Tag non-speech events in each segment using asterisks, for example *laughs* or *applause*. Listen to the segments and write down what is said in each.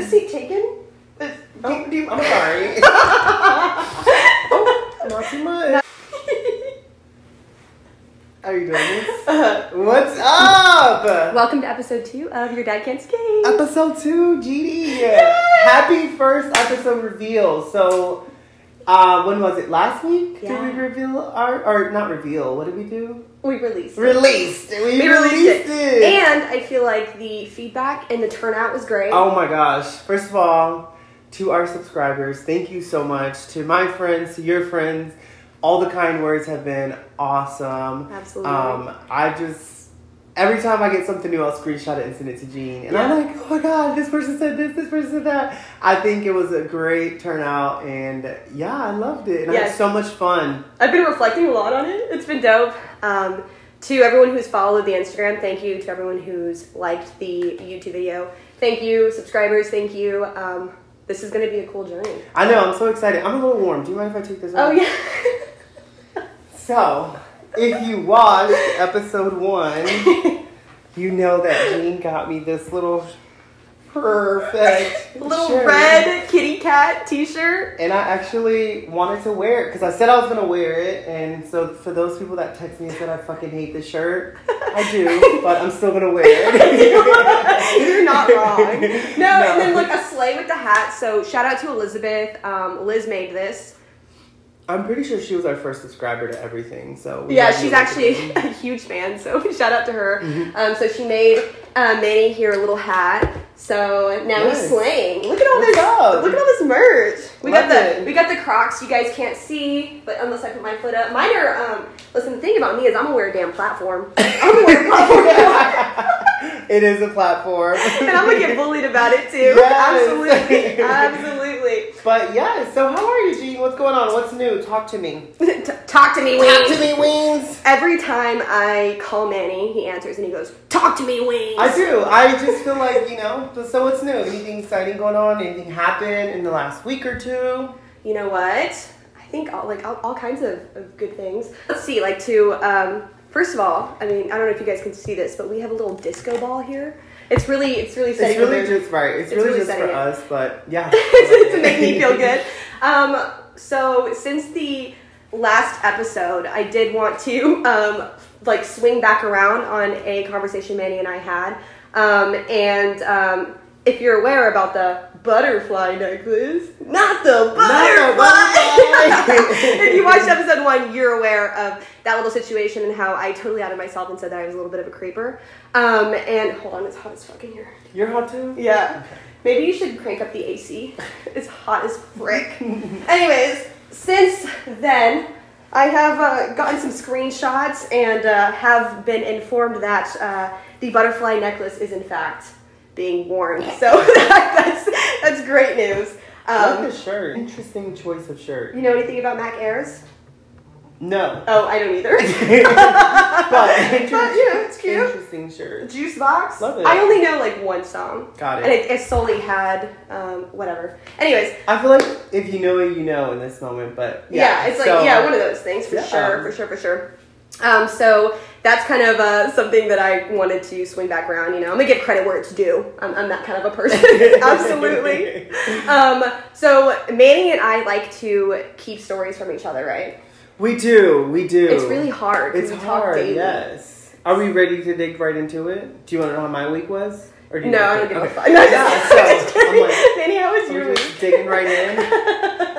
this seat taken? Is, Oh, do, do you, I'm sorry. *laughs* oh, not too much. *laughs* Are you doing this? Uh-huh. What's up? Welcome to episode two of Your Dad Can't Skate. Episode two, GD. Happy first episode reveal. So, uh, when was it? Last week? Yeah. Did we reveal our, or not reveal? What did we do? we released. it. Released. We, We released released it. it. And I feel like the feedback and the turnout was great. Oh my gosh. First of all, to our subscribers, thank you so much. To my friends, to your friends, all the kind words have been awesome. Absolutely. Um, I just, every time I get something new, I'll screenshot it and send it to Jean. And I'm like, oh my God, this person said this, this person said that. I think it was a great turnout. And yeah, I loved it. And I Yes. had so much fun. I've been reflecting a lot on it. It's been dope. Um, to everyone who's followed the Instagram, thank you. To everyone who's liked the YouTube video, thank you. Subscribers, thank you. Um, this is going to be a cool journey. I know, I'm so excited. I'm a little warm. Do you mind if I take this off? Oh, yeah. So, if you watched episode one, you know that Jean got me this little perfect *laughs* Little shirt. red kitty cat t shirt. And I actually wanted to wear it because I said I was gonna wear it. And so, for those people that text me and said I fucking hate this shirt, I do, *laughs* but I'm still gonna wear it. *laughs* You're not wrong. No, No. and then like a sleigh with the hat. So shout out to Elizabeth. Um, Liz made this. I'm pretty sure she was our first subscriber to everything. So Yeah, she's actually *laughs* a huge fan. So *laughs* shout out to her. Mm-hmm. Um, so she made uh, Manny here a little hat. So now he's slaying. Look at all What's this. up? Look at all this merch. We got the it. we got the Crocs. You guys can't see, but unless I put my foot up, mine are. Um, listen, the thing about me is I'm gonna wear a damn platform. I'm gonna wear a platform. *laughs* *laughs* it is a platform. *laughs* and I'm gonna get bullied about it too. Yes. Absolutely, *laughs* absolutely. But yeah, so how are you, Jean? What's going on? What's new? Talk to me. T- Talk to me, Wings. Talk to me, Wings. Every time I call Manny, he answers and he goes, "Talk to me, Wings." I do. I just feel like, you know, so what's new? Anything exciting going on? Anything happened in the last week or two? You know what? I think all like all, all kinds of, of good things. Let's see, like to um, first of all, I mean, I don't know if you guys can see this, but we have a little disco ball here. It's really, it's really setting It's really just right. It's, It's really, really just for it. us, but *laughs* yeah. to make me feel good. Um, so since the last episode, I did want to um, like swing back around on a conversation Manny and I had, um, and um, if you're aware about the butterfly necklace, not the butterfly. butterfly. *laughs* if you watched *laughs* episode one, you're aware of that little situation and how I totally outed myself and said that I was a little bit of a creeper. Um, and hold on, it's hot as fuck in here. You're hot too? Yeah. Maybe you should crank up the AC. *laughs* It's hot as frick. Anyways, since then, I have uh, gotten some screenshots and uh, have been informed that uh, the butterfly necklace is in fact being worn. So that's that's great news. I like Um, the shirt. Interesting choice of shirt. you know anything about Mac Airs? No. Oh, I don't either. *laughs* *laughs* but, But, yeah, it's cute. Interesting shirt. Juice box. Love it. I only know like one song. Got it. And it, it solely had um, whatever. Anyways, I feel like if you know it, you know in this moment, but yeah, it's like so- yeah, one of those things for Yeah. sure, for sure, for sure. Um, so that's kind of uh, something that I wanted to swing back around. You know, I'm gonna give credit where it's due. I'm, I'm that kind of a person, *laughs* *laughs* absolutely. Um, so Manny and I like to keep stories from each other, right? We do, we do. It's really hard. It's we hard, yes. Are we ready to dig right into it? Do you want to know how my week was? Or do you No, want I don't give a fuck. *laughs* No, Yeah, so. I'm like- Manny, how was your week? digging right in.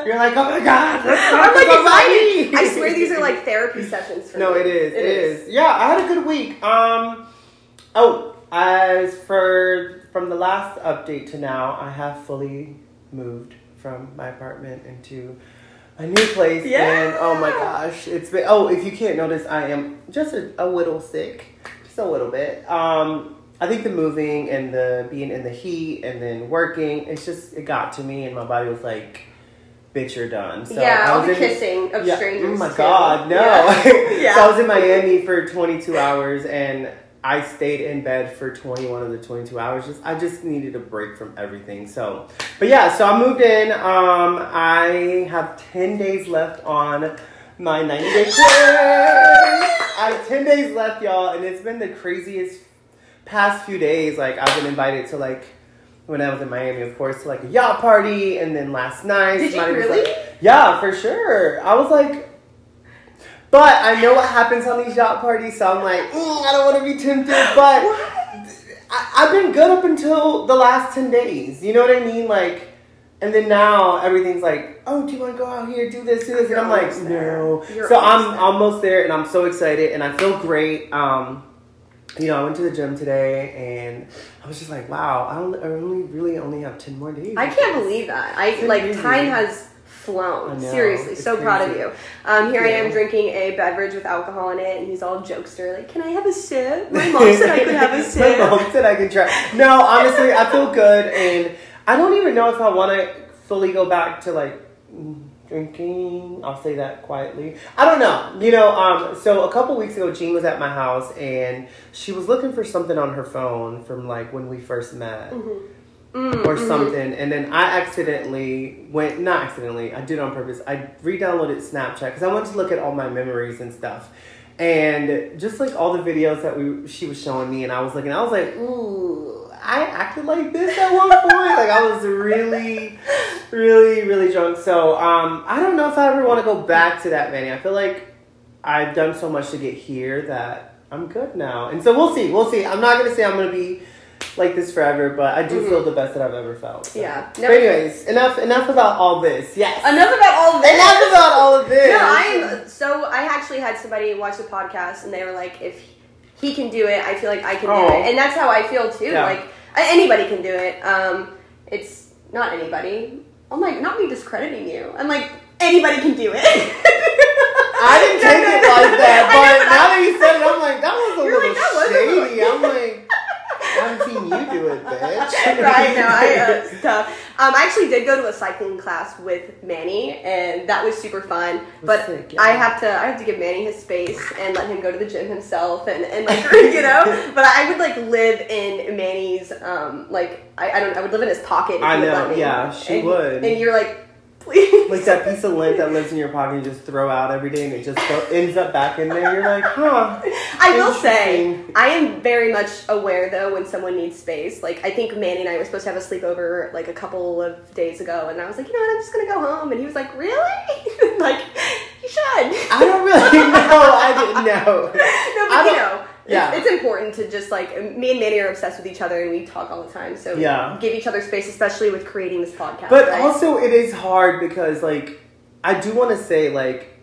You're like, oh my god, *laughs* I'm like excited. *laughs* I swear these are like therapy sessions for No, me. it is. It is. Yeah, I had a good week. Um, oh, as for from the last update to now, I have fully moved from my apartment into a new place. Yeah. And oh my gosh, it's been. Oh, if you can't notice, I am just a, a little sick, just a little bit. Um. I think the moving and the being in the heat and then working, it's just it got to me and my body was like, "Bitch, you're done." So yeah, I all was the in- kissing of yeah. strangers. Oh my too. god, no. Yeah. *laughs* Yeah. so I was in Miami for 22 hours and I stayed in bed for 21 of the 22 hours. Just I just needed a break from everything. So, but yeah, so I moved in. Um, I have 10 days left on my 90 day *laughs* cleanse. I have 10 days left, y'all, and it's been the craziest past few days. Like I've been invited to like when I was in Miami, of course, to like a yacht party, and then last night. Did you was really? like- yeah, for sure. I was like, but I know what happens on these yacht parties, so I'm like, mm, I don't want to be tempted. *gasps* But I, I've been good up until the last ten days. You know what I mean? Like, and then now everything's like, oh, do you want to go out here, do this, do this? And I'm like, no. You're so I'm there. almost there, and I'm so excited, and I feel great. Um, you know, I went to the gym today, and I was just like, wow, I only, I only really only have ten more days. I can't believe that. I It's like crazy. time has flown. Seriously, it's so proud of you. Um, here I am drinking a beverage with alcohol in it, and he's all jokester, like, "Can I have a sip?" My mom said I could have a sip. *laughs* My mom said I can try. No, honestly, I feel good, and I don't even know if I want to fully go back to like drinking. I'll say that quietly. I don't know. You know, um, so a couple weeks ago, Jean was at my house, and she was looking for something on her phone from like when we first met. Mm, Or mhm. something, and then I accidentally went, not accidentally, I did it on purpose. I re downloaded Snapchat because I wanted to look at all my memories and stuff. And just like all the videos that we she was showing me, and I was looking, I was like, ooh, I acted like this at one point. like I was really, really, really drunk. So um, I don't know if I ever want to go back to that, Manny. I feel like I've done so much to get here that I'm good now. And so we'll see. We'll see. I'm not gonna say I'm gonna be like this forever, but I do Mhm. feel the best that I've ever felt. so. Yeah. But anyways, enough enough about all this. Yes. Enough about all this. Enough about all of this. No, I'm so I actually had somebody watch the podcast and they were like, if he can do it, I feel like I can Oh. do it, and that's how I feel too. Yeah. Like anybody can do it. Um, it's not anybody. I'm like not me discrediting you. I'm like anybody can do it. *laughs* I didn't take it like that, *laughs* but know, but now I- that you said it, I'm like, that was a little like, that was a little- shady. I'm *laughs* like, I've seen you do it, bitch. *laughs* right now, I uh, it's tough. Um, I actually did go to a cycling class with Manny, and that was super fun. But sick, yeah. I have to, I have to give Manny his space and let him go to the gym himself, and, and like *laughs* you know. But I would like live in Manny's, um, like I, I don't, I would live in his pocket. If I he would know, let me. yeah, she And- would. And you're like, please, like that piece of lint that lives in your pocket you just throw out every day and it just go, ends up back in there. You're like, huh. I will say, I am very much aware though when someone needs space. Like I think Manny and I were supposed to have a sleepover like a couple of days ago, and I was like, you know what, I'm just gonna go home, and he was like, really? *laughs* like, you should. I don't really *laughs* know. I didn't know. no, but I you know, yeah. it's, it's important to just like me and Manny are obsessed with each other, and we talk all the time. So Yeah. give each other space, especially with creating this podcast. But right? also, it is hard because, like, I do want to say, like,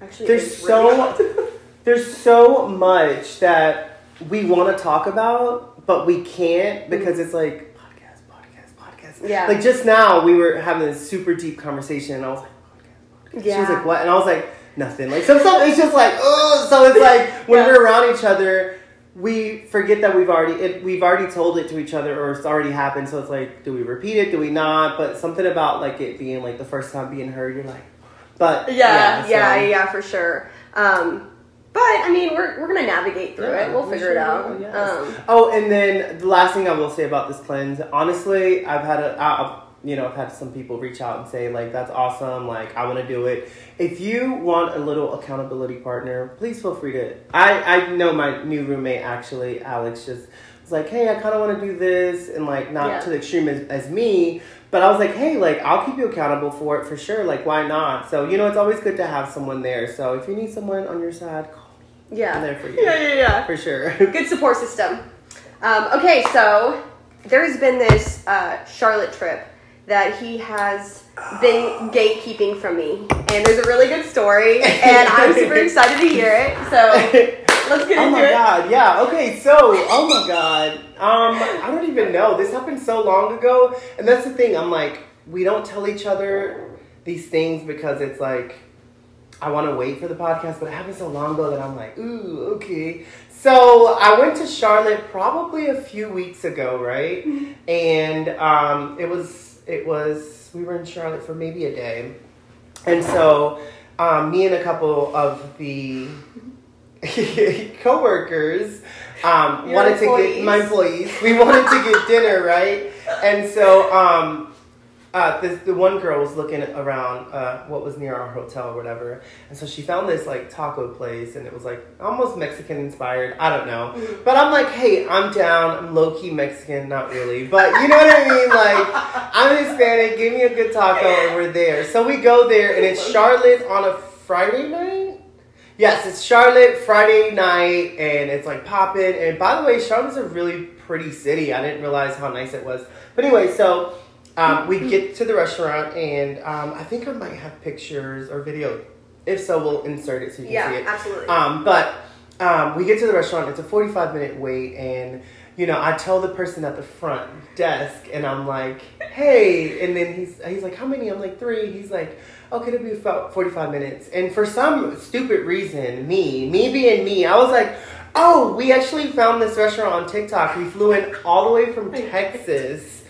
actually, there's it's really so- *laughs* there's so much that we want to talk about, but we can't mm. because it's like podcast, podcast, podcast. Yeah. Like just now, we were having this super deep conversation, and I was like, podcast, podcast. She was like, what? And I was like, nothing. Like some stuff. It's just like, oh. So it's like when Yeah. we're around each other. We forget that we've already it, we've already told it to each other or it's already happened. So it's like, do we repeat it? Do we not? But something about like it being like the first time being heard, you're like, but yeah, yeah, so- yeah, for sure. Um, but I mean, we're we're gonna navigate through Yeah, it. We'll we figure it out. yes. Um, Oh, and then the last thing I will say about this cleanse, honestly, I've had a, I, you know, I've had some people reach out and say like, "That's awesome! Like, I want to do it." If you want a little accountability partner, please feel free to. I I know my new roommate actually, Alex, just was like, "Hey, I kind of want to do this," and like not Yeah. to the extreme as, as me. But I was like, hey, like I'll keep you accountable for it for sure. Like, why not? So you know, it's always good to have someone there. So if you need someone on your side, call me. yeah. I'm there for you. Yeah, yeah, yeah. For sure. *laughs* Good support system. Um, okay, so there's been this uh, Charlotte trip that he has been gatekeeping from me, and there's a really good story, and I'm super *laughs* excited to hear it. So let's get oh into it. Oh my god, yeah. Okay, so oh my god. Um, I don't even know. This happened so long ago, and that's the thing. I'm like, we don't tell each other these things because it's like I want to wait for the podcast, but it happened so long ago that I'm like, ooh, okay. So I went to Charlotte probably a few weeks ago, right? And um, it was it was we were in Charlotte for maybe a day, and so um, me and a couple of the *laughs* coworkers um, wanted to get my employees. We wanted to get dinner, right? And so um, uh, this, the one girl was looking around uh, what was near our hotel or whatever, and so she found this like taco place, and it was like almost Mexican inspired. I don't know, Mhm. but I'm like, hey, I'm down. I'm low key Mexican, not really, but you know what I mean. Like, I'm Hispanic. Give me a good taco, and we're there. So we go there, and it's Charlotte on a Friday night. Yes, it's Charlotte Friday night, and it's like popping. And by the way, Charlotte's a really pretty city. I didn't realize how nice it was. But anyway, so um, we get to the restaurant, and um, I think I might have pictures or video. If so, we'll insert it so you can Yeah, see it. absolutely. Um, but um, we get to the restaurant. It's a forty-five minute wait, and you know, I tell the person at the front desk, and I'm like, "Hey," and then he's he's like, "How many?" I'm like, three. He's like, "Okay, it'll be about forty-five minutes." And for some stupid reason, me, me being me, I was like. Oh, we actually found this restaurant on TikTok. We flew in all the way from Texas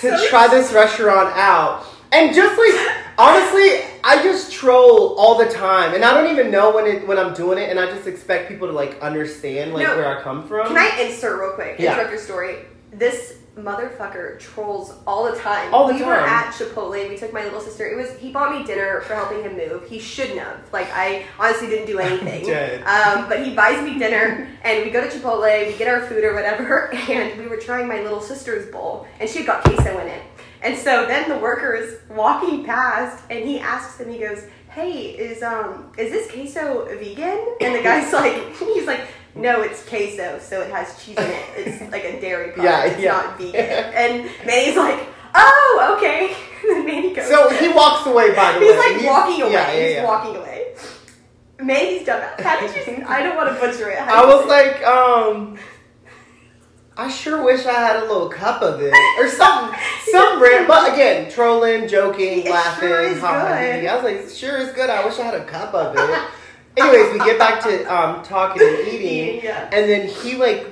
to So try this restaurant out. And just like honestly, I just troll all the time, and I don't even know when it when I'm doing it, and I just expect people to like understand like No. where I come from. Can I insert real quick? Yeah. Interrupt your story. This motherfucker trolls all the time. All the we were at Chipotle. We took my little sister. It was he bought me dinner for helping him move. He shouldn't have. Like I honestly didn't do anything. *laughs* Um, but he buys me dinner, and we go to Chipotle. We get our food or whatever, *laughs* and we were trying my little sister's bowl, and she got queso in it. And so then the worker is walking past, and he asks him. He goes, "Hey, is um is this queso vegan?" And the guy's *laughs* like, he's like. No, it's queso, so it has cheese in it. It's *laughs* like a dairy product. Yeah, it's yeah. not vegan. *laughs* And Manny's like, oh, okay. *laughs* And Manny goes. so he walks away. By the way. He's way, like walking away. Yeah, yeah, He's yeah. walking away. Manny's dumbass. How did you? I don't want to butcher it. How I was say- like, um, I sure wish I had a little cup of it or something, some brand. But again, trolling, joking, It laughing. sure. I was like, sure is good. I wish I had a cup of it. Anyways, we get back to um, talking and *laughs* eating, Yeah. and then he like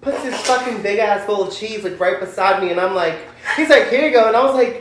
puts his fucking big ass bowl of cheese like right beside me, and I'm like, he's like, here you go, and I was like.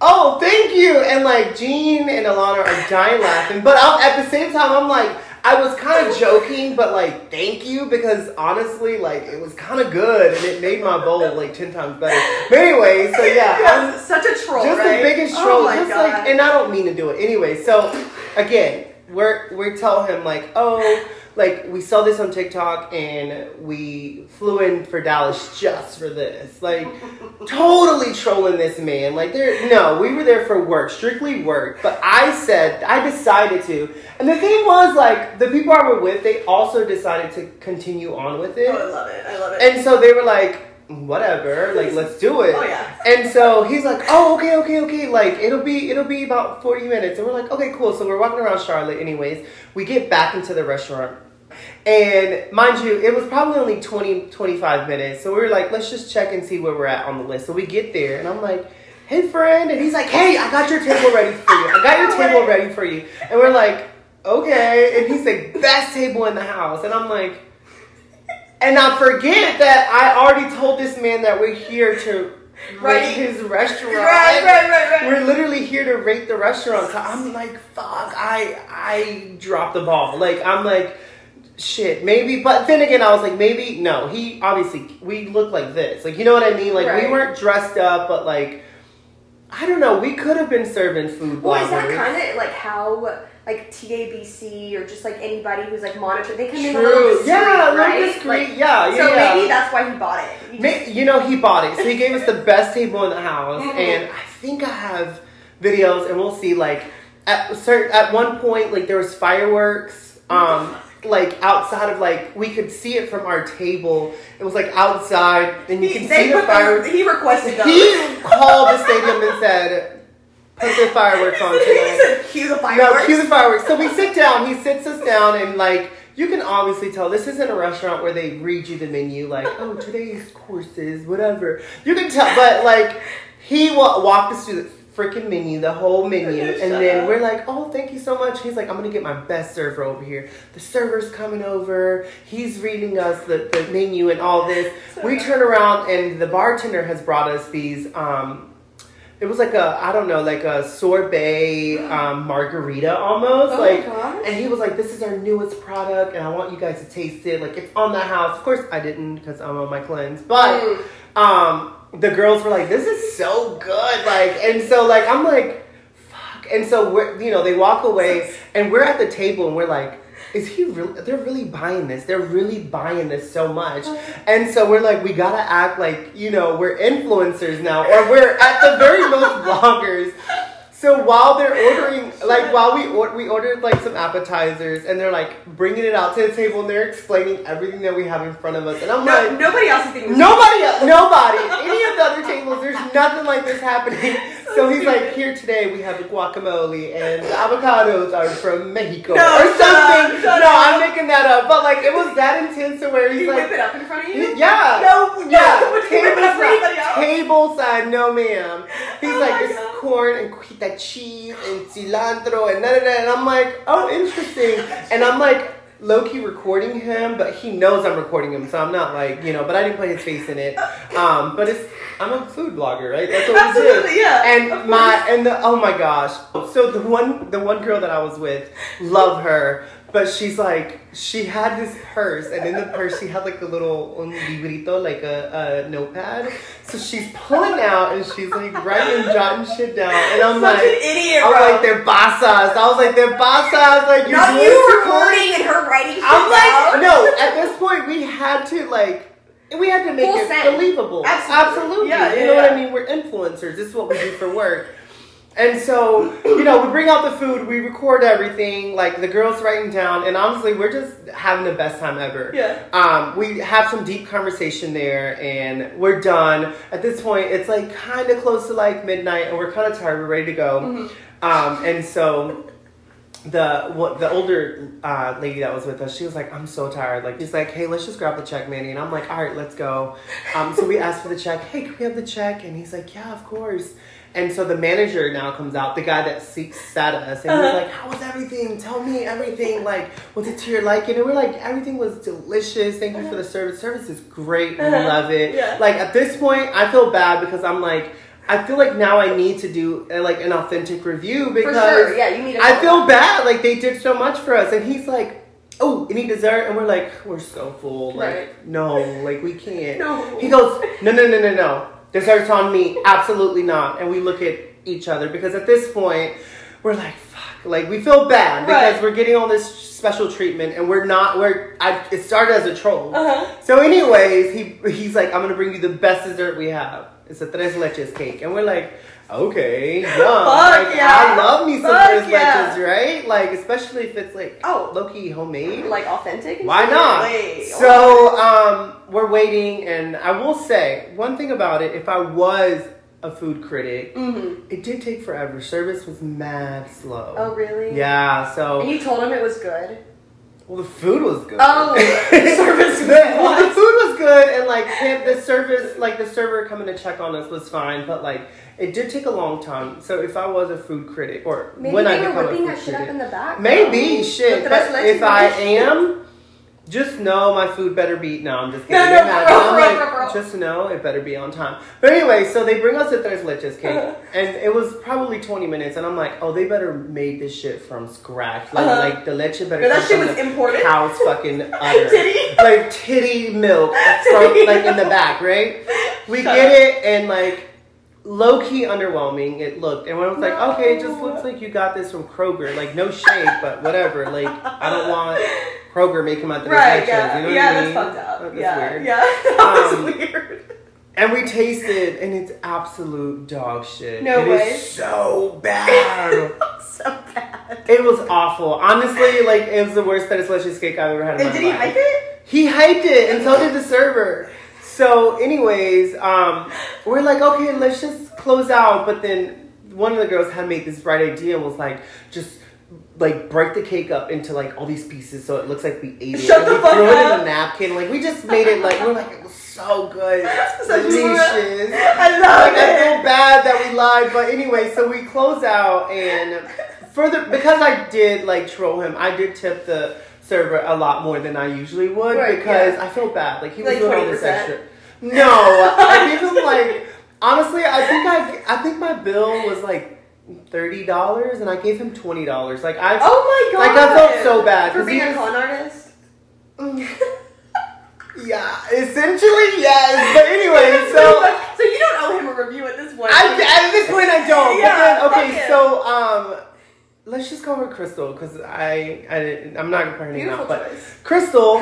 Oh, thank you! And like Jean and Alana are dying laughing, but I'm, at the same time, I'm like, I was kind of joking, but like, thank you because honestly, like, it was kind of good and it made my bowl like ten times better. But anyway, so yeah, *laughs* I'm such a troll. just right? the biggest Oh troll. my just God. like, and I don't mean to do it anyway. So again, we're we tell him like, oh, like we saw this on TikTok and we flew in for Dallas just for this. Like, *laughs* totally trolling this man. Like, there, no, we were there for work, strictly work. But I said I decided to, and the thing was like the people I were with, they also decided to continue on with it. Oh, I love it. I love it. And so they were like, whatever, like let's do it. Oh, yeah. And so he's like, oh okay, okay, okay, like it'll be it'll be about forty minutes. And we're like, okay, cool. So we're walking around Charlotte, anyways. We get back into the restaurant. And mind you, it was probably only 20, 25 minutes. So we were like, let's just check and see where we're at on the list. So we get there, and I'm like, hey, friend. And he's like, hey, I got your table ready for you. I got your *laughs* table ready for you. And we're like, okay. And he's like, best table in the house. And I'm like, and I forget that I already told this man that we're here to Right. rate his restaurant. right, right, right, right. We're literally here to rate the restaurant. So I'm like, fuck, I I dropped the ball. Like I'm like, shit, maybe. But then again, I was like, maybe no. He obviously we look like this. Like you know what I mean? Like we weren't dressed up, but like. I don't know. We could have been serving food. well, is that kind of like how like TABC or just like anybody who's like monitored? They come in a little discreet, yeah, little right? discreet. Like, yeah, yeah. so yeah. maybe that's why he bought it. He just- You know, he bought it. So he gave us the *laughs* best table in the house, Mhm. and I think I have videos, and we'll see. Like at certain, at one point, like there was fireworks, um, like outside of like we could see it from our table. It was like outside, and you he, can see the fireworks. He requested those. He called the stadium and *laughs* said, "Put the fireworks on tonight." *laughs* cue the fireworks. No, cue the fireworks. So we sit down. He sits us down, and like you can obviously tell this isn't a restaurant where they read you the menu, like oh today's courses, whatever. You can tell, but like he wa- walked us through the freaking menu, the whole menu, and then up. we're like, oh thank you so much. He's like, I'm gonna get my best server over here. The server's coming over. He's reading us the, the menu and all this. We turn around, and the bartender has brought us these. um it was like a I don't know like a sorbet um, margarita almost Oh my like gosh. and he was like this is our newest product and I want you guys to taste it like it's on the house of course I didn't because I'm on my cleanse but Mm. um the girls were like, "This is so good!" Like, and so like I'm like, "Fuck!" And so we're you know they walk away, and we're at the table, and we're like. Is he really? They're really buying this. They're really buying this so much, uh-huh. and so we're like, we gotta act like you know we're influencers now, or we're at the very most *laughs* bloggers. So while they're ordering, like while we or- we ordered like some appetizers, and they're like bringing it out to the table, and they're explaining everything that we have in front of us, and I'm No, like, nobody else is thinking. Nobody, else- nobody, any of the other tables, there's nothing like this happening. *laughs* So he's like, here today we have the guacamole and the avocados are from Mexico No, or something. That like it was that intense to where he's you like, whip it up in front of you? yeah, No, yeah, Would you whip it up table side, table side, no ma'am. He's Oh like, this God. corn and cotija cheese and cilantro and da da da, and I'm like, oh, interesting. And I'm like, low key recording him, but he knows I'm recording him, so I'm not like, you know, but I didn't put his face in it. Um, but it's, I'm a food blogger, right? That's what we do. Absolutely, yeah. And my and the oh my gosh. So the one the one girl that I was with, love her, but she's like she had this purse, and in the purse she had like a little un librito, like a, a notepad. So she's pulling out and she's like writing, jotting shit down, and I'm Such like. an idiot, I'm bro. like they're basas. I was like they're basas. Like you're Not you recording and her writing shit I'm like, down. no. At this point, we had to like, we had to make Full it send. believable. Absolutely. Yeah, you yeah, know what I mean? We're influencers. This is what we do for work. And so, you know, we bring out the food, we record everything, like the girls writing down, and honestly, we're just having the best time ever. Yeah. Um, we have some deep conversation there, and we're done. At this point, it's like kind of close to like midnight, and we're kind of tired. We're ready to go. Mm-hmm. Um, and so the what the older uh, lady that was with us, she was like, "I'm so tired." Like she's like, "Hey, let's just grab the check, Manny." And I'm like, "All right, let's go." Um, so we *laughs* asked for the check. Hey, can we have the check? And he's like, "Yeah, of course." And so the manager now comes out, the guy that seeks sat us, and he's Uh-huh. like, "How was everything? Tell me everything. Like, was it to your liking?" And we're like, "Everything was delicious. Thank you for the service. Service is great. We Uh-huh. love it." Yeah. Like at this point, I feel bad because I'm like. I feel like now I need to do uh, like an authentic review because sure. Yeah, you need. I feel bad. Like they did so much for us, and he's like, "Oh, any dessert?" And we're like, "We're so full. Like, Right. no, like we can't." No. He goes, "No, no, no, no, no. Dessert's on me. Absolutely not." And we look at each other because at this point, we're like, "Fuck!" Like we feel bad because Right. we're getting all this special treatment, and we're not. We're. I, it started as a troll. Uh-huh. So, anyways, he he's like, "I'm gonna bring you the best dessert we have." It's a tres leches cake, and we're like, "Okay, *laughs* yum! Fuck like, yeah. I love me some Fuck tres yeah. leches, right? Like, especially if it's like Oh. low key homemade. Like authentic. Why not? Wait, So, um, we're waiting, and I will say one thing about it: if I was a food critic, Mhm. it did take forever. Service was mad slow. Oh really? Yeah. So, And you told him it was good. Well, the food was good. Oh, *laughs* the service was The- well, the food was good, and like the service, like the server coming to check on us was fine, but like it did take a long time. So if I was a food critic, or Maybe when I become a whipping food shit up critic, in the back. maybe though. shit. But if I am, just know my food better be. No, I'm just kidding. no, real, I'm like, just know it better be on time. But anyway, so they bring us the tres leches cake, Uh-huh. and it was probably 20 minutes, and I'm like, oh, they better made this shit from scratch. Like, Uh-huh. like the leche better. No, that shit from was the imported? Cow's fucking *laughs* udder Titty? like titty milk from *laughs* like in the back, right? We Shut get up. it and like low key underwhelming it looked. And when I was like, No. okay, it just looks like you got this from Kroger. Like no shade, but whatever. Like I don't want Kroger making my three Right, sections, yeah, You know what yeah, I mean? that's fucked up. That's yeah, weird. yeah, *laughs* that Um, was weird. And we tasted, and it's absolute dog shit. No It is way. so bad. *laughs* so bad. it was awful. Honestly, like it was the worst that delicious cake I've ever had in And my did he life. hype it? He hyped it, and so did the server. So, anyways, um, we're like, okay, let's just close out. But then one of the girls had made this bright idea and was like, just like break the cake up into like all these pieces so it looks like we ate it. Shut and the we fuck threw it in a napkin. Like we just made it like we're like it was so good, *laughs* delicious. I love Like, I it. feel bad that we lied, but anyway, so we close out and further because I did like troll him. I did tip the server a lot more than I usually would Right, because yeah. I feel bad. Like he was Like doing all this extra. No, I gave him like honestly. I think I I think my bill was like thirty dollars, and I gave him twenty dollars. Like I Oh my god! Like, I felt so bad, for being a con artist. *laughs* yeah, essentially yes. But anyway, *laughs* so so you don't owe him a review at this point. I, at this point, I don't. Yeah, but then, okay, so um, let's just go with Crystal because I, I I'm not gonna put her name out, but choice. Crystal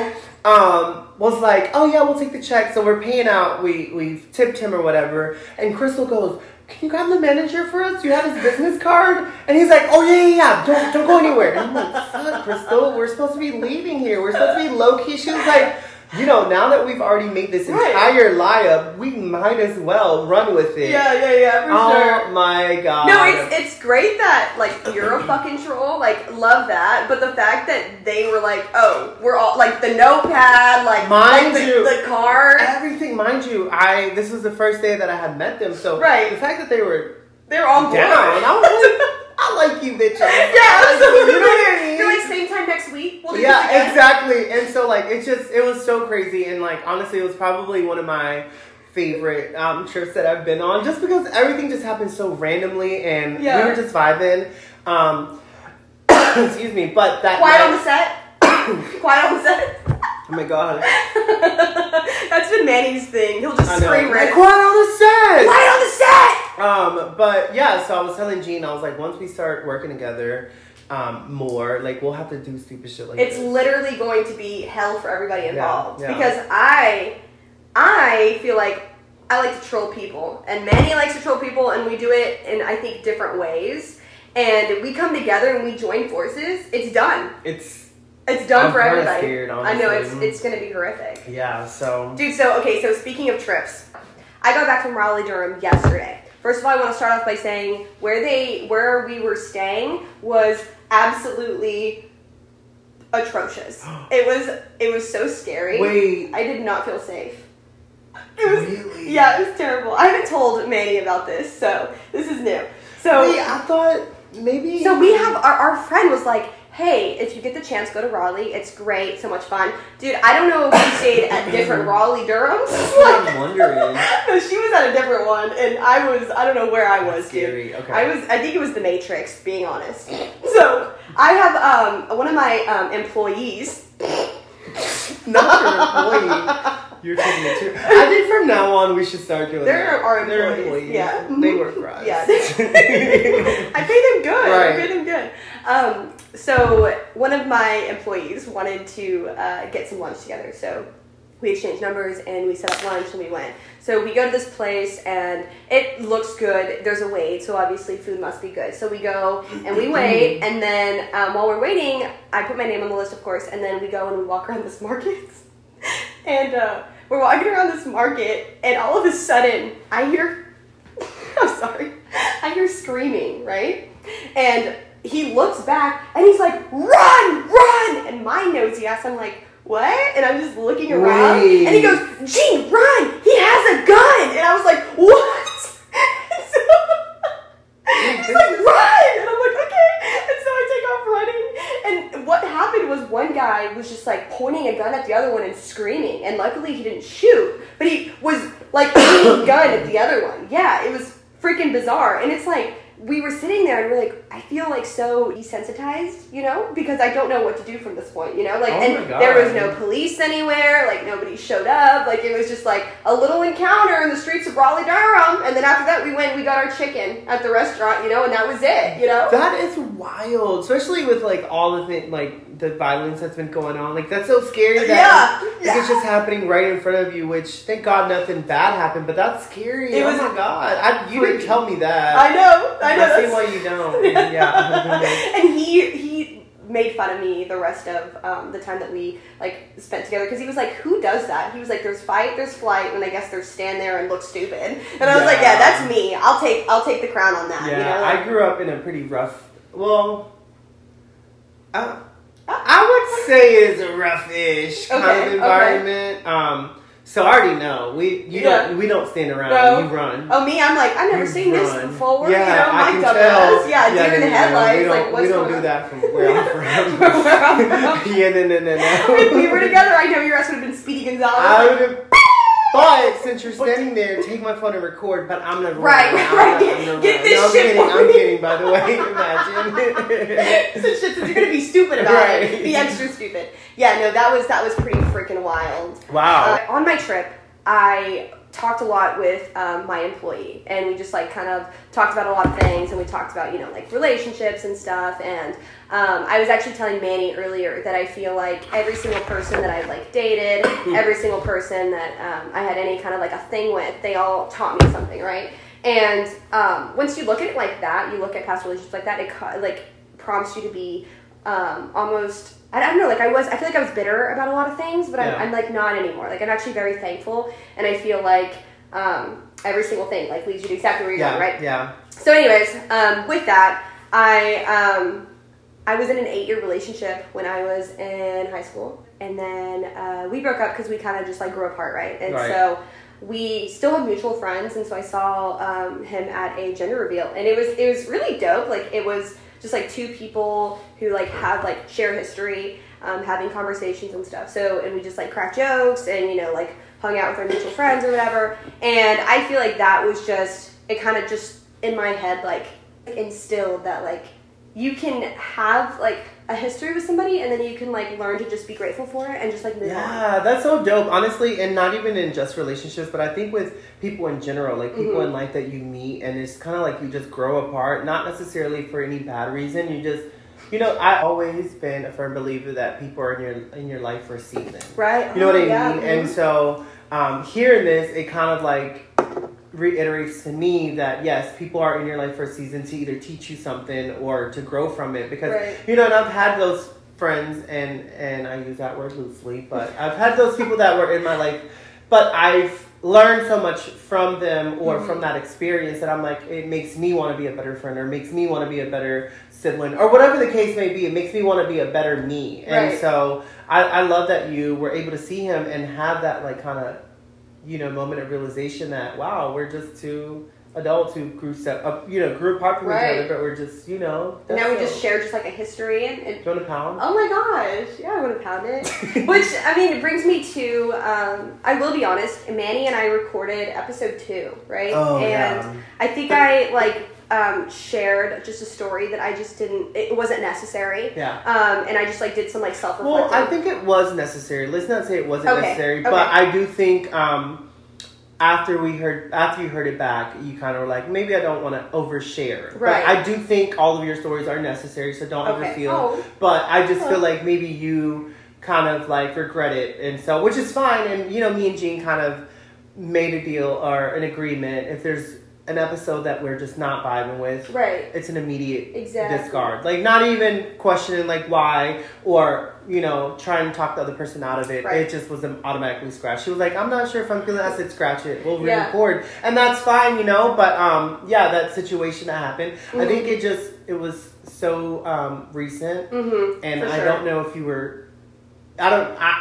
um was like, oh yeah, we'll take the check. So we're paying out. We we tipped him or whatever, and Crystal goes. Can you grab the manager for us? You have his business card? And he's like, Oh yeah, yeah, yeah. Don't don't go anywhere. And I'm like, Fuck, Crystal, we're supposed to be leaving here. We're supposed to be low key. She was like, you know, now that we've already made this Right. entire lie up, we might as well run with it. Yeah, yeah, yeah, for Oh sure. my god. No, it's it's great that like you're a fucking troll. Like, love that. But the fact that they were like, oh, we're all like the notepad, like, Mind like the, you. the card. everything, mind you. I this was the first day that I had met them, so Right. the fact that they were They're board. down, I was like, *laughs* I like you, bitches. *laughs* yeah, absolutely. You know what I mean? You're like same time next week. We'll yeah, exactly. And so like it just it was so crazy, and like honestly, it was probably one of my favorite um, trips that I've been on, just because everything just happened so randomly, and Yeah. we were just vibing. Um, *coughs* excuse me, but that *coughs* *laughs* Quiet on the set. Quiet on the set. oh my god, That's been Manny's thing. He'll just scream right. Quiet on the set. Quiet on the set. Um, but yeah, so I was telling Jean, I was like, once we start working together, um, more, like we'll have to do stupid shit like It's this. literally going to be hell for everybody involved yeah. because I, I feel like I like to troll people, and Manny likes to troll people, and we do it in I think different ways. And we come together and we join forces. It's done. It's It's done I'm for everybody. scared, I know it's it's gonna be horrific. yeah. So Dude, so okay, so speaking of trips, I got back from Raleigh Durham yesterday. First of all, I want to start off by saying where they where we were staying was absolutely atrocious. *gasps* It was it was so scary. wait, I did not feel safe. It was really? yeah, it was terrible. I haven't told Manny about this, so this is new. So Wait, I thought maybe. so we have our, our friend was like, hey, if you get the chance, go to Raleigh. It's great, so much fun, dude. I don't know if you stayed at different *laughs* Raleigh Durhams. I'm wondering. *laughs* no, she was at a different one, and I was I don't know where I was, dude. Okay. I was I think it was the Matrix, being honest. So I have um one of my um employees. Not your employee. *laughs* You're taking it too. I think from now on we should start doing They're that. our They're employees, yeah. They work for us. Yeah. I paid him good. Right. I paid him good. Um, so one of my employees wanted to uh, get some lunch together. So we exchanged numbers and we set up lunch and we went. So we go to this place and it looks good. There's a wait, so obviously food must be good. So we go and we wait, and then um, while we're waiting, I put my name on the list, of course, and then we go and we walk around this market. *laughs* and uh, we're walking around this market, and all of a sudden, I hear *laughs* I'm sorry. I hear screaming, right? And he looks back and he's like, run, run! And my nosy ass, I'm like, what? And I'm just looking around. Wait. And he goes, Jean, run! He has a gun! And I was like, what? *laughs* So *laughs* he's like, run! And I'm like, okay. And so I take off running. And what happened was one guy was just like pointing a gun at the other one and screaming. And luckily he didn't shoot, but he was like *coughs* pointing a gun at the other one. Yeah, it was freaking bizarre. And it's like, we were sitting there and we're like, I feel like so desensitized, you know, because I don't know what to do from this point, you know, like, Oh and there was no police anywhere, like nobody showed up, like it was just like a little encounter in the streets of Raleigh, Durham, and then after that we went, we got our chicken at the restaurant, you know, and that was it, you know. That is wild, especially with like all the it, like the violence that's been going on. Like that's so scary that Yeah, yeah. it's just happening right in front of you. Which thank God nothing bad happened, but that's scary. It oh was my God, I, you didn't tell me that. I know, I know. I see why you don't. *laughs* yeah. and he he made fun of me the rest of um, the time that we like spent together because he was like, "Who does that?" He was like, "There's fight, there's flight, and I guess there's stand there and look stupid." And I was like, Yeah. "Yeah, that's me. I'll take I'll take the crown on that." Yeah, you know, I grew up in a pretty rough. Well, I, I would say it's a roughish kind Okay, of okay. environment. Um, so I already know we you Yeah. don't we don't stand around. No. You run. Oh, me, I'm like, I've never You seen this run. before. Yeah, you know, I my can tell. Yeah, deer in the headlights. We don't, like, what's we don't do on? that from *laughs* where I'm from. Where I'm *laughs* from. yeah, no, no, no, no. if we were together, I know your ass would have been Speedy Gonzalez. I would have. But *laughs* since you're standing there, take my phone and record. But I'm gonna Right, run. I'm right. not- I'm gonna Get this no, I'm kidding. I'm kidding. By the way, *laughs* imagine. so shit, you're gonna be stupid about Right. it, be extra stupid. Yeah, no, that was that was pretty freaking wild. wow. Uh, on my trip, I talked a lot with um, my employee, and we just like kind of talked about a lot of things, and we talked about you know like relationships and stuff. And um, I was actually telling Manny earlier that I feel like every single person that I've like dated, every single person that um, I had any kind of like a thing with, they all taught me something, right? And um, once you look at it like that, you look at past relationships like that, it like prompts you to be um, almost I don't know like I was I feel like I was bitter about a lot of things but Yeah. I'm, I'm like not anymore like I'm actually very thankful and I feel like um, every single thing like leads you to exactly where you're Yeah, going right yeah. so anyways um, with that I um, I was in an eight year relationship when I was in high school and then uh, we broke up because we kind of just like grew apart right and Right. so we still have mutual friends and so I saw um, him at a gender reveal and it was it was really dope like it was just like two people who like have like share history um, having conversations and stuff. So and we just like crack jokes and you know like hung out with our mutual friends or whatever. And I feel like that was just it kind of just in my head like instilled that like you can have like a history with somebody and then you can like learn to just be grateful for it and just like move on Yeah, that's so dope. Honestly, and not even in just relationships, but I think with people in general, like people Mhm. in life that you meet, and it's kind of like you just grow apart, not necessarily for any bad reason. You just, you know, I've always been a firm believer that people are in your in your life for a season. right You know what Oh, I yeah. mean? And Mhm. so, um, hearing this, it kind of like reiterates to me that yes, people are in your life for a season to either teach you something or to grow from it. Because Right. you know, and I've had those friends, and and I use that word loosely, but I've had those people that were in my life, but I've learned so much from them or Mhm. from that experience that I'm like, it makes me want to be a better friend or makes me want to be a better sibling or whatever the case may be. It makes me want to be a better me. And so I, I love that you were able to see him and have that like kind of, you know, moment of realization that wow, we're just two adults who grew se- uh, you know, grew apart from Right. each other, but we're just, you know, now we that's just share just like a history and, and Do you want a pound? oh my gosh yeah i want to pound it *laughs* which i mean it brings me to um, i will be honest manny and i recorded episode two right Oh, and yeah. i think i like um, shared just a story that i just didn't it wasn't necessary Yeah. um, and i just like did some like self Well, I think it was necessary. Let's not say it wasn't Okay, necessary, okay. but I do think um, after we heard after you heard it back, you kind of were like, maybe I don't want to overshare. Right. But I do think all of your stories are necessary, so don't ever feel. oh But I just Oh. feel like maybe you kind of like regret it, and so which is fine. And you know, me and Jean kind of made a deal or an agreement. If there's an episode that we're just not vibing with, right it's an immediate Exactly. discard. Like not even questioning like why or you know trying to talk the other person out of it. Right. It just was an automatically scratch. She was like, I'm not sure if I'm feeling. I said, scratch it. We'll re-record, and that's fine, you know. But um, yeah, that situation that happened. I Mhm. think it just it was so um recent, mm-hmm and For I sure. don't know if you were. I don't. I,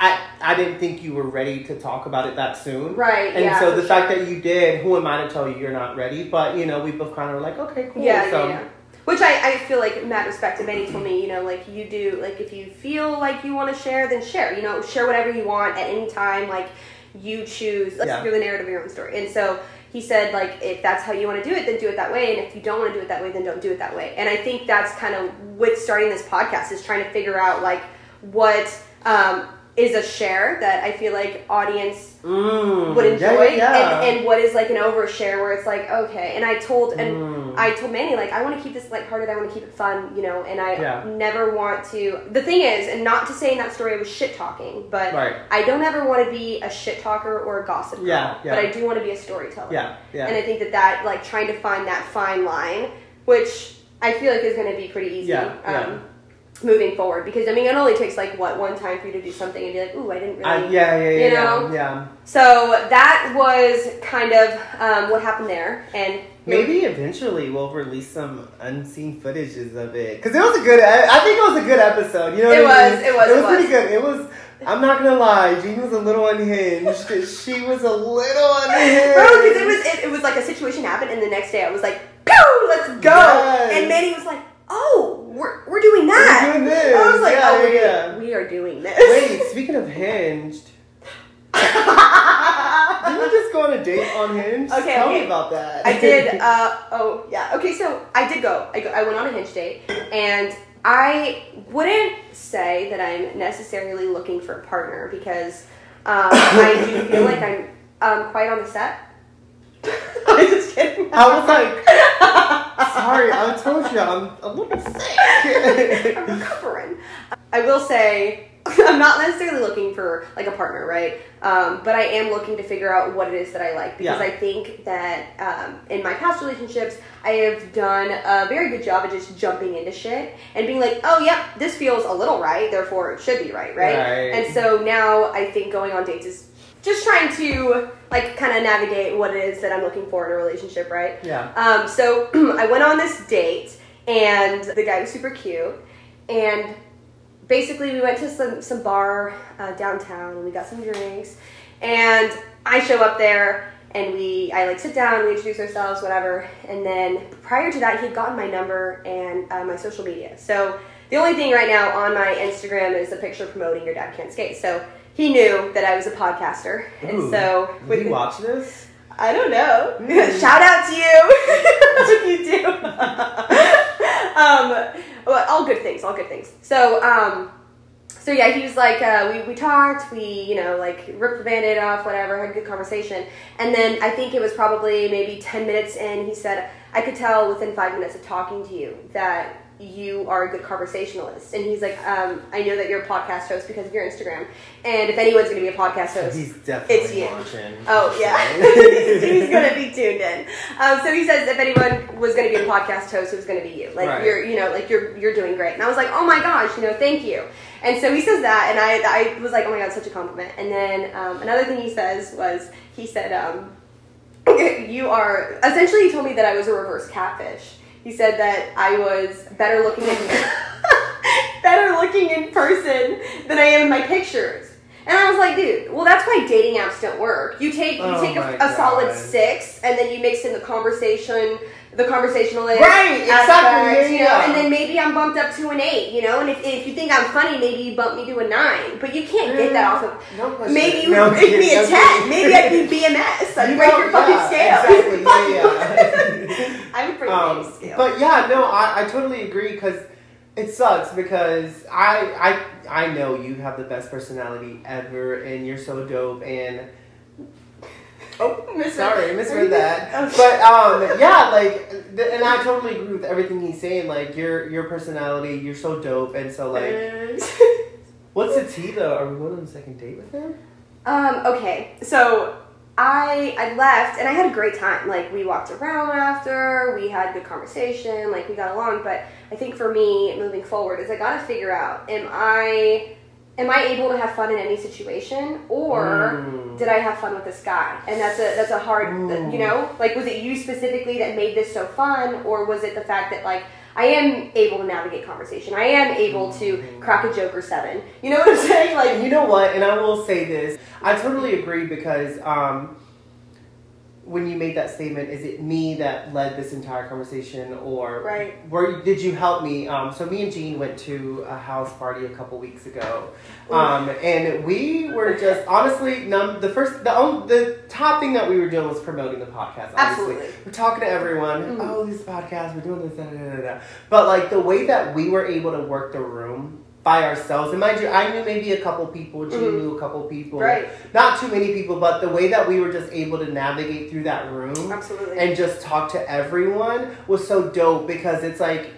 I I didn't think you were ready to talk about it that soon. right And yeah so the fact that you did, who am I to tell you you're not ready? But you know, we both kind of were like, okay, cool. Yeah, so, yeah, yeah. Which I, I feel like in that respect, and Manny told me, you know, like you do, like if you feel like you want to share, then share. You know, share whatever you want at any time. Like you choose. Like Yeah. the narrative of your own story. And so he said, like if that's how you want to do it, then do it that way. And if you don't want to do it that way, then don't do it that way. And I think that's kind of with starting this podcast is trying to figure out like what um, is a share that I feel like audience Mm, would enjoy yeah, yeah. And, and what is like an overshare where it's like okay and i told and Mm. i told manny like i want to keep this lighthearted i want to keep it fun you know and i Yeah. never want to the thing is and not to say in that story i was shit talking but Right. i don't ever want to be a shit talker or a gossip girl Yeah, yeah. but i do want to be a storyteller yeah, yeah. and i think that that like trying to find that fine line which i feel like is going to be pretty easy Yeah, yeah. um, moving forward because i mean it only takes like what one time for you to do something and be like ooh i didn't really I, yeah, yeah, yeah, you yeah, know? yeah. so that was kind of um, what happened there, and Maybe eventually we'll release some unseen footages of it because it was a good. I, I think it was a good episode. You know, It what I was, mean? it was, It was it pretty good. It was. I'm not gonna lie, Jean was a little unhinged. she was a little unhinged. bro, because it was it, it was like a situation happened, and the next day I was like, "Pew, let's go!" Yes. And Manny was like, "Oh, we're, we're doing that." We're doing this. I was like, Yeah, "Oh, yeah, we, we are doing this." Wait, speaking of hinged, *laughs* did you just go on a date on Hinge? Okay, tell okay. me about that. I did. Uh, oh yeah. Okay, so I did go. I, go. I went on a hinge date, and I wouldn't say that I'm necessarily looking for a partner because um, I do feel like I'm um, quiet on the set. *laughs* I'm just kidding. I was like, sorry, I told you I'm a little sick. *laughs* I'm recovering. I will say *laughs* I'm not necessarily looking for like a partner, right? Um, but I am looking to figure out what it is that I like because Yeah. I think that um, in my past relationships I have done a very good job of just jumping into shit and being like, oh yep, this feels a little right, therefore it should be right, right? Right. And so now I think going on dates is just trying to like kind of navigate what it is that I'm looking for in a relationship, right? yeah. Um, so *clears throat* I went on this date, and the guy was super cute. And basically, we went to some some bar uh, downtown, and we got some drinks. And I show up there, and we I like sit down, we introduce ourselves, whatever. And then prior to that, he had gotten my number and uh, my social media. So the only thing right now on my Instagram is a picture promoting your dad can't skate. So. He knew that I was a podcaster, and so Did you watch this? I don't know. Mm. *laughs* Shout out to you *laughs* if you do. *laughs* um, well, all good things, all good things. So, um, so yeah, he was like, uh, we, we talked, we, you know, like ripped the band-aid off, whatever, had a good conversation. And then I think it was probably maybe 10 minutes in, he said, I could tell within five minutes of talking to you that you are a good conversationalist. And he's like, um, I know that you're a podcast host because of your Instagram. And if anyone's going to be a podcast host, He's definitely It's you. watching. Oh yeah, he's, *laughs* *laughs* he's gonna be tuned in. Um, so he says if anyone was gonna be a podcast host, it was gonna be you. Like Right. you're, you know, like you're you're doing great. And I was like, oh my gosh, you know, thank you. And so he says that, and I I was like, oh my god, such a compliment. And then um, another thing he says was he said, um, *laughs* you are essentially he told me that I was a reverse catfish. He said that I was better looking in *laughs* better looking in person than I am in my pictures. And I was like, dude, well, that's why dating apps don't work. You take you Oh take a, a solid six, and then you mix in the conversation, the conversationalist, Right, exactly, aspect, yeah, you know, yeah. and then maybe I'm bumped up to an eight, you know. And if, if you think I'm funny, maybe you bump me to a nine. But you can't get that off of. No question. Maybe you No *laughs* make me a ten. kidding. Maybe I'd be BMS. I'd You break your fucking yeah, scale. Exactly. Yeah. *laughs* *laughs* I'm break Um, scale. but yeah, no, I, I totally agree because it sucks because I I I know you have the best personality ever and you're so dope and oh Misread- sorry I misread that but um yeah like th- and I totally agree with everything he's saying like your your personality you're so dope and so like *laughs* what's the tea though are we going on a second date with him Um, okay, so I I left and I had a great time. Like we walked around after, we had good conversation, like we got along. But I think for me, moving forward, is I got to figure out: am I am I able to have fun in any situation, or Mm. did I have fun with this guy? And that's a that's a hard, Ooh. you know, like was it you specifically that made this so fun, or was it the fact that like I am able to navigate conversation, I am able to Mm-hmm. crack a joke or seven. You know what I'm saying? Like you know what? And I will say this. I totally agree because um, when you made that statement, is it me that led this entire conversation, or Right. Were did you help me? Um, so me and Jean went to a house party a couple weeks ago, um, and we were just honestly num- the first the the top thing that we were doing was promoting the podcast. Obviously, Absolutely. we're talking to everyone. Mhm. Oh, this podcast, we're doing this, da, da, da, da. But like the way that we were able to work the room by ourselves, and mind you, I knew maybe a couple people, Jean Mhm. knew a couple people, Right. Not too many people, but the way that we were just able to navigate through that room Absolutely. and just talk to everyone was so dope because it's like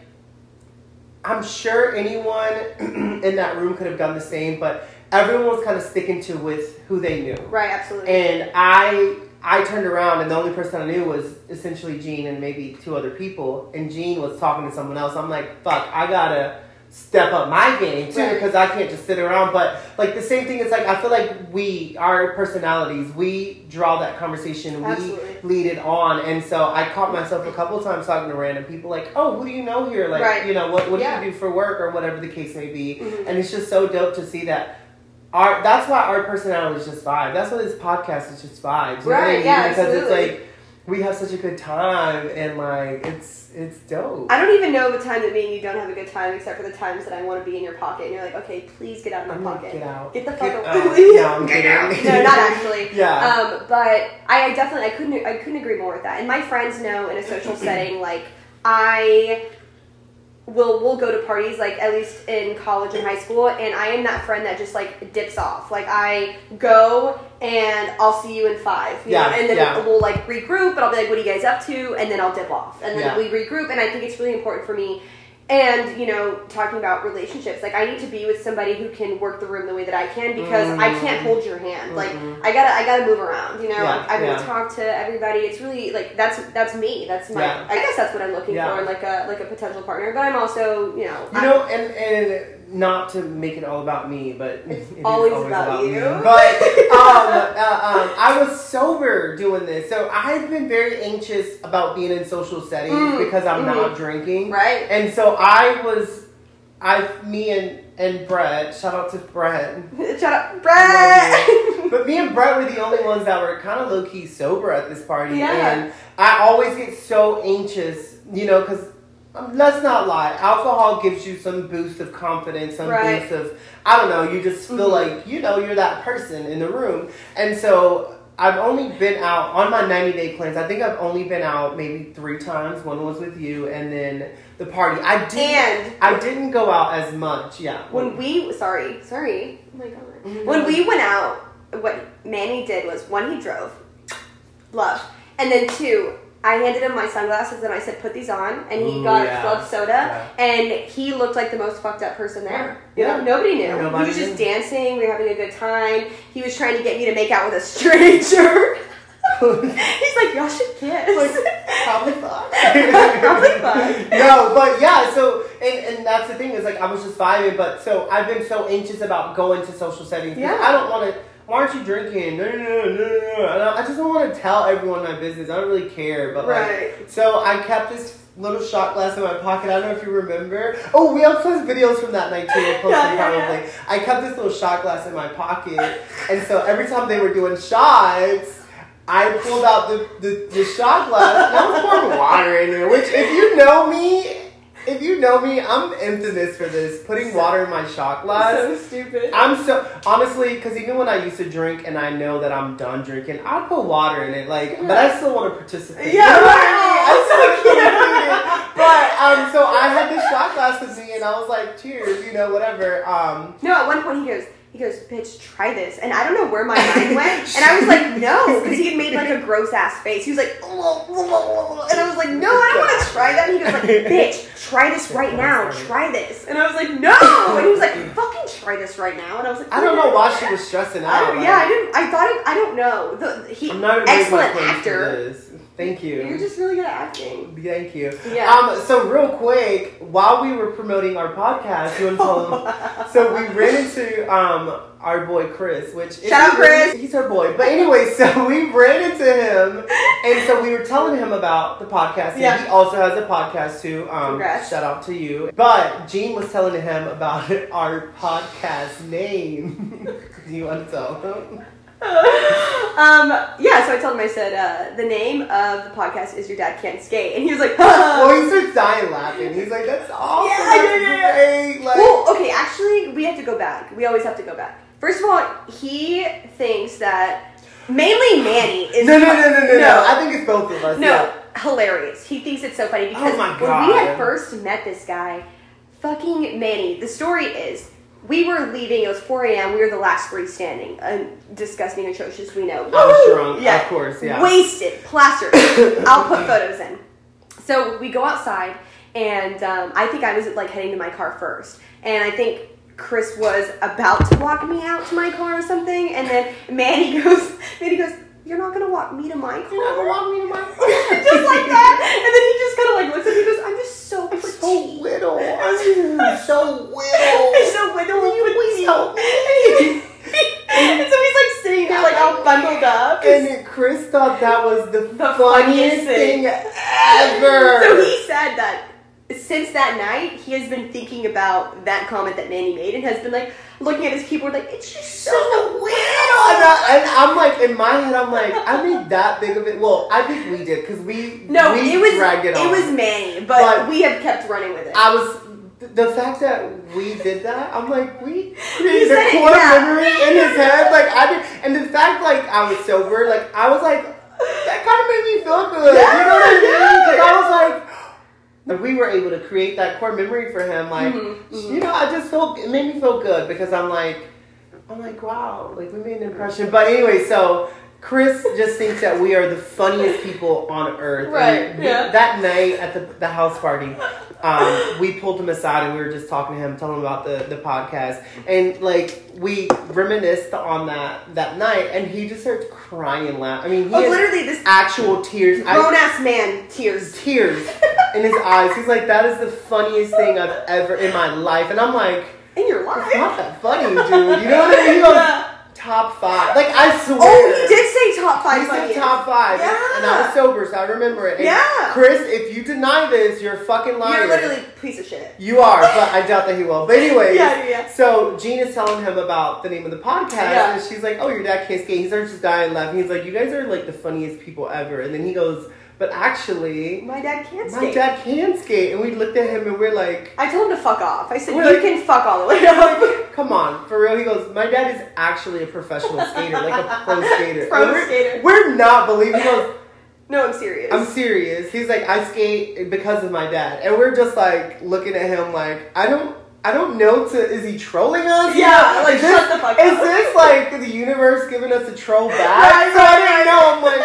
I'm sure anyone *clears throat* in that room could have done the same, but everyone was kind of sticking to with who they knew. right, absolutely. And I I turned around and the only person I knew was essentially Jean and maybe two other people. And Jean was talking to someone else. I'm like, fuck, I gotta step up my game too Right. because I can't just sit around. But like the same thing it's like I feel like we our personalities we draw that conversation Absolutely. we lead it on. And so I caught myself a couple times talking to random people like, oh, who do you know here? Like Right. you know what what Yeah. do you do for work or whatever the case may be. Mhm. And it's just so dope to see that our that's why our personality is just vibe. That's why this podcast is just vibes. You know I Right, mean? yeah, because absolutely. it's like we have such a good time and like it's it's dope. I don't even know the time that me and you don't have a good time, except for the times that I want to be in your pocket, and you're like, okay, please get out of my I'm pocket. get out. Get the fuck Get away. out. *laughs* No, I'm Get out. No, not actually. *laughs* Yeah. Um, but I, I definitely I couldn't I couldn't agree more with that. And my friends know in a social *clears throat* setting like I will will go to parties like at least in college and high school and I am that friend that just like dips off. Like I go and I'll see you in five. You Yeah, know? And then yeah. we'll like regroup and I'll be like, What are you guys up to? And then I'll dip off. And then Yeah. we regroup and I think it's really important for me and you know, talking about relationships, like I need to be with somebody who can work the room the way that I can because I can't hold your hand. Like Mhm. I gotta, I gotta move around. You know, Yeah, I, I yeah. to talk to everybody. It's really like that's that's me. That's my. Yeah. I guess that's what I'm looking for in like a like a potential partner. But I'm also, you know, You I'm- know, and and not to make it all about me, but It's *laughs* it is always about you. me. But um, uh, um, I was sober doing this, so I've been very anxious about being in social settings Mm, because I'm mhm. not drinking, right. and so I was, I, me and and Brett, shout out to Brett. *laughs* shout out Brett. *laughs* But me and Brett were the only ones that were kind of low key sober at this party, Yeah. and I always get so anxious, you know, because let's not lie, alcohol gives you some boost of confidence, some Right. boost of I don't know, you just feel Mhm. like you know you're that person in the room, and so. I've only been out on my 90 day cleanse. I think I've only been out maybe three times. One was with you, and then the party. I did. And I didn't go out as much. Yeah. when we sorry, sorry. Oh my god. Mhm. When we went out, what Manny did was one, he drove, love, and then two, I handed him my sunglasses and I said, "Put these on," and he Ooh, got yeah. a club soda, and he looked like the most fucked up person there. Yeah. You know, nobody knew. Nobody he was just knew. dancing. We were having a good time. He was trying to get me to make out with a stranger. *laughs* He's like, "Y'all should kiss." Probably *laughs* fuck. Probably fuck. no, but yeah, so and, and that's the thing is like I was just vibing, but so I've been so anxious about going to social settings. Yeah. I don't want to. Why aren't you drinking? No, no, no, no, no, no. I just don't want to tell everyone my business. I don't really care, but like, Right. so I kept this little shot glass in my pocket. I don't know if you remember. Oh, we have some videos from that night too. *laughs* We'll post Yeah, them yeah, probably. I kept this little shot glass in my pocket, and so every time they were doing shots. I pulled out the, the, the shot glass and I was pouring water in there. Which, if you know me, if you know me, I'm infamous for this. Putting water in my shot glass. so stupid. I'm so honestly because even when I used to drink and I know that I'm done drinking, I'd put water in it. Like, but I still want to participate. Yeah, You know right. I mean? I *laughs* it. But um, so I had this shot glass with me, and I was like, "Cheers," you know, whatever. Um, No, at one point he goes, he goes, bitch, try this. And I don't know where my mind went. *laughs* And I was like, no, because he had made like a *laughs* gross ass face. He was like, and I was like, no, I don't want to try that. And he goes like, bitch, try this right now. Try this. And I was like, no. And he was like, fucking try this right now. And I was like, I don't know why she was stressing out. don't, yeah, I didn't. I thought it. I don't know. The, he I'm not gonna make my excellent to actor. Thank you. You're just really good at acting. Thank you. Yeah. Um, so real quick, while we were promoting our podcast, you want to tell them? *laughs* so we ran into um our boy Chris, which Shout out, Chris. He's our boy. But anyway, *laughs* so we ran into him, and so we were telling him about the podcast. And Yeah. He also has a podcast too. Um, Congrats. shout out to you. But Jean was telling him about *laughs* our podcast name. Do you want to tell him? *laughs* um, yeah, so I told him, I said, uh, the name of the podcast is Your Dad Can't Skate. And he was like, *laughs* Well, he starts dying laughing. He's like, "That's awesome. Yeah, that's yeah, yeah, great." Like, Well, okay, actually, we have to go back. We always have to go back. First of all, he thinks that mainly Manny is no, no, no, no, no, no. I think it's both of us. no yeah. hilarious. He thinks it's so funny because Oh when we had first met this guy, fucking Manny. The story is. We were leaving. It was 4 a.m. We were the last three standing. Uh, disgusting, atrocious. We know. I was drunk, Yeah. of course, yeah. Wasted, plastered. *laughs* I'll put photos in. So we go outside, and um, I think I was like heading to my car first, and I think Chris was about to walk me out to my car or something, and then Manny *laughs* goes, Manny goes, "You're not gonna walk me to my car." You're not gonna walk me to my *laughs* car. just like that, and then he just kind of like looks at me, and goes, "I'm just so I'm petite." so little. *laughs* I'm so little. I'm so little and petite. so *laughs* and, and so he's like sitting there like all bundled up. And Chris thought that was the, The funniest funniest thing thing. ever. So he said that since that night, he has been thinking about that comment that Manny made and has been like looking at his keyboard like, it's just so weird. And, I, I'm like, in my head, I'm like, I made that big of it. Well, I think we did because we No, we it was dragged it it, was Manny, but, But- we have kept running with it. I was the fact that we did that. I'm like, we created a core yeah. memory in his head. Like I did, and the fact like I was sober, like I was like, that kind of made me feel good. you know what I mean? Yeah, I was like. And we were able to create that core memory for him. Like, Mhm, mhm. you know, I just felt it made me feel good because I'm like, I'm like, wow, like we made an impression. But anyway, so Chris just thinks that we are the funniest people on earth. And Right, we- yeah. That night at the, the house party, um, we pulled him aside and we were just talking to him, telling him about the, the podcast. And like we reminisced on that that night and he just starts crying and laughing. I mean, he Oh, literally, this actual tears. Grown ass man tears. tears *laughs* in his eyes. He's like, that is the funniest thing I've ever in my life. And I'm like, In your life. it's not that funny, dude. You know what I mean? He goes, Yeah. top five. Like, I swear. Oh, he did say top five. He said top five. Yeah. And I was sober, so I remember it. And Yeah. Chris, if you deny this, you're a fucking liar. You're literally a piece of shit. You are, but I doubt that he will. But *laughs* anyway. Yeah, yeah, yeah. so Jean is telling him about the name of the podcast, Yeah. and she's like, "Oh, your dad can't skate." He starts just dying laughing. He's like, "You guys are like the funniest people ever." And then he goes, "But actually, My dad can't skate. my dad can skate." And we looked at him and we're like, I told him to fuck off. I said, you like- can fuck all the way up. *laughs* "Come on, for real?" He goes, "My dad is actually a professional skater, like a pro *laughs* skater." Pro we're, skater. We're not believing. He goes, no, I'm serious. I'm serious. He's like, I skate because of my dad, and we're just like looking at him like, I don't, I don't know. To is he trolling us? You Yeah, know? like, is shut this, the fuck Is up. Is this like the universe giving us a troll *laughs* back? Right, so I didn't know. I'm like,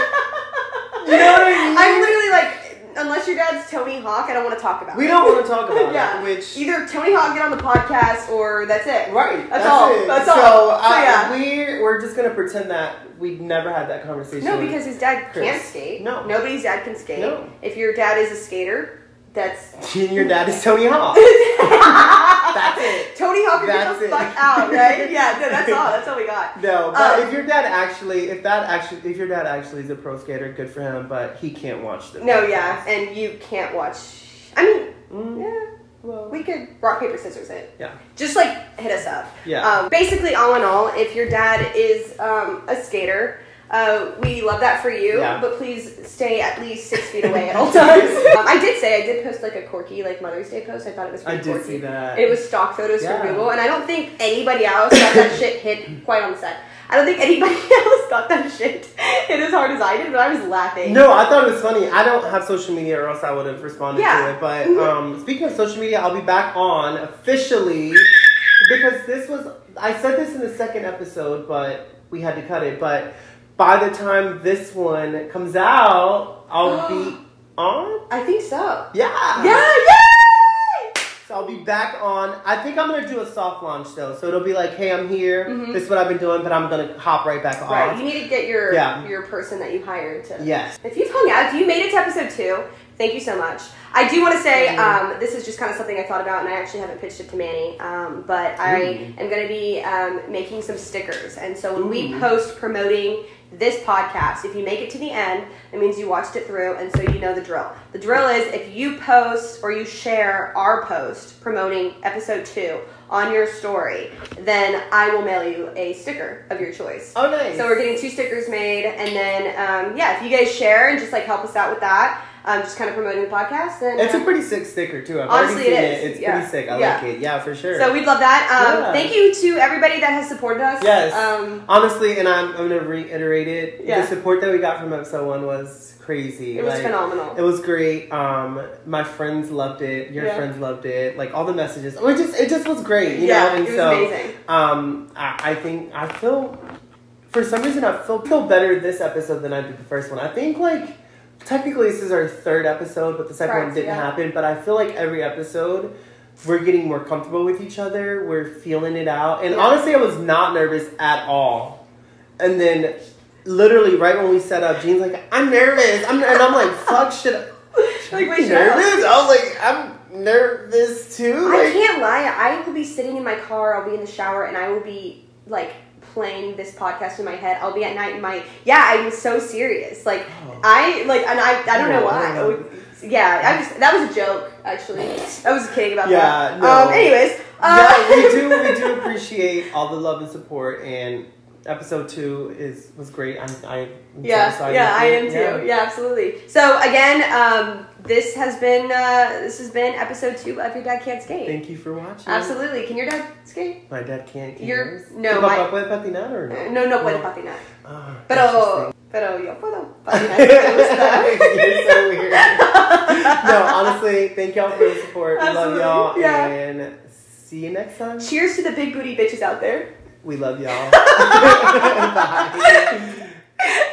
*laughs* you know what I mean? I'm literally like, unless your dad's Tony Hawk, I don't want to talk about it. we it. don't want to talk about *laughs* Yeah. it. Which Either Tony Hawk get on the podcast or that's it. right, That's all. It. That's all. So, yeah. we're we're just gonna pretend that we never had that conversation. No, because his dad Chris. can't skate. No. Nobody's dad can skate. No. If your dad is a skater, that's and your dad is Tony Hawk. *laughs* that's it. Tony Hawk, That's get the fuck out, right? *laughs* Yeah, no, that's all. That's all we got. No, but Um, if your dad actually, if that actually, if your dad actually is a pro skater, good for him. But he can't watch the. No, yeah, and you can't watch. I mean, Mm, yeah, well, we could rock paper scissors it. yeah, Just like hit us up. yeah. Um, basically, all in all, if your dad is um, a skater, uh, we love that for you. Yeah. But please stay at least six feet away at all times. *laughs* um, I did say I did post like a quirky like Mother's Day post. I thought it was I pretty did quirky. see that. It was stock photos Yeah. from Google, and I don't think anybody else got that shit hit quite on the set. I don't think anybody *laughs* else got that shit hit as hard as I did, but I was laughing. No, I thought it was funny. I don't have social media, or else I would have responded Yeah. to it. But Mhm. um, speaking of social media, I'll be back on officially because this was. I said this in the second episode, but we had to cut it. But by the time this one comes out, I'll *gasps* be on. I think so. Yeah. Yeah, yay! So I'll be back on. I think I'm gonna do a soft launch though. So it'll be like, hey, I'm here. Mhm. This is what I've been doing, but I'm gonna hop right back on. Right, you need to get your Yeah. your person that you hired to. Yes. If you've hung out, if you made it to episode two, thank you so much. I do want to say um, this is just kind of something I thought about, and I actually haven't pitched it to Manny. Um, but I Ooh. am going to be um, making some stickers, and so when we post promoting this podcast, if you make it to the end, it means you watched it through, and so you know the drill. The drill is if you post or you share our post promoting episode two on your story, then I will mail you a sticker of your choice. Oh, nice. So we're getting two stickers made, and then um, yeah, if you guys share and just like help us out with that, um, just kind of promoting the podcast, then It's a uh, pretty sick sticker too. I've Honestly, it is. it. It's Yeah. pretty sick. I Yeah. like it. Yeah, for sure. so we'd love that. Um, Yeah. Thank you to everybody that has supported us. Yes. Um, Honestly, and I'm, I'm gonna reiterate it. Yeah. The support that we got from episode one was crazy. it was Like, phenomenal. It was great. Um, my friends loved it. Your Yeah. friends loved it. Like all the messages. It just it just was great. You yeah, know. And it was so amazing. um, I, I think I feel for some reason I feel feel better this episode than I did the first one. I think like technically this is our third episode, but the second one didn't yeah. happen. But I feel like every episode we're getting more comfortable with each other. We're feeling it out. And Yeah. honestly, I was not nervous at all. And then literally right when we set up, Jean's like, "I'm nervous," I'm, and I'm like, "Fuck, shit." I?" Like, wait, up. nervous? I was like, I'm nervous too. I can't lie. I will be sitting in my car. I'll be in the shower, and I will be like playing this podcast in my head. I'll be at night in my yeah. I'm so serious. Like Oh. I like, and I I don't know Oh, why. Know. Yeah, I just that was a joke. Actually, I was kidding about Yeah, that. no. Um. Anyways. Uh, yeah, we do. We do *laughs* appreciate all the love and support. And episode two is was great. I'm, so Yeah, yeah, I am too. Yeah. absolutely. So again, um, this has been uh, this has been episode two of Your Dad Can't Skate. Thank you for watching. Absolutely. Can your dad skate? My dad can't. Can You're- yours? no, ¿Tu my- puede patinar or no? No, no puede No. patinar. Ah, Pero pero yo puedo *laughs* patinar si te gusta. You're so weird. no, honestly, thank y'all for the support. We love Absolutely, y'all. yeah. And see you next time. Cheers to the big booty bitches out there. We love y'all. Bye. *laughs* *laughs*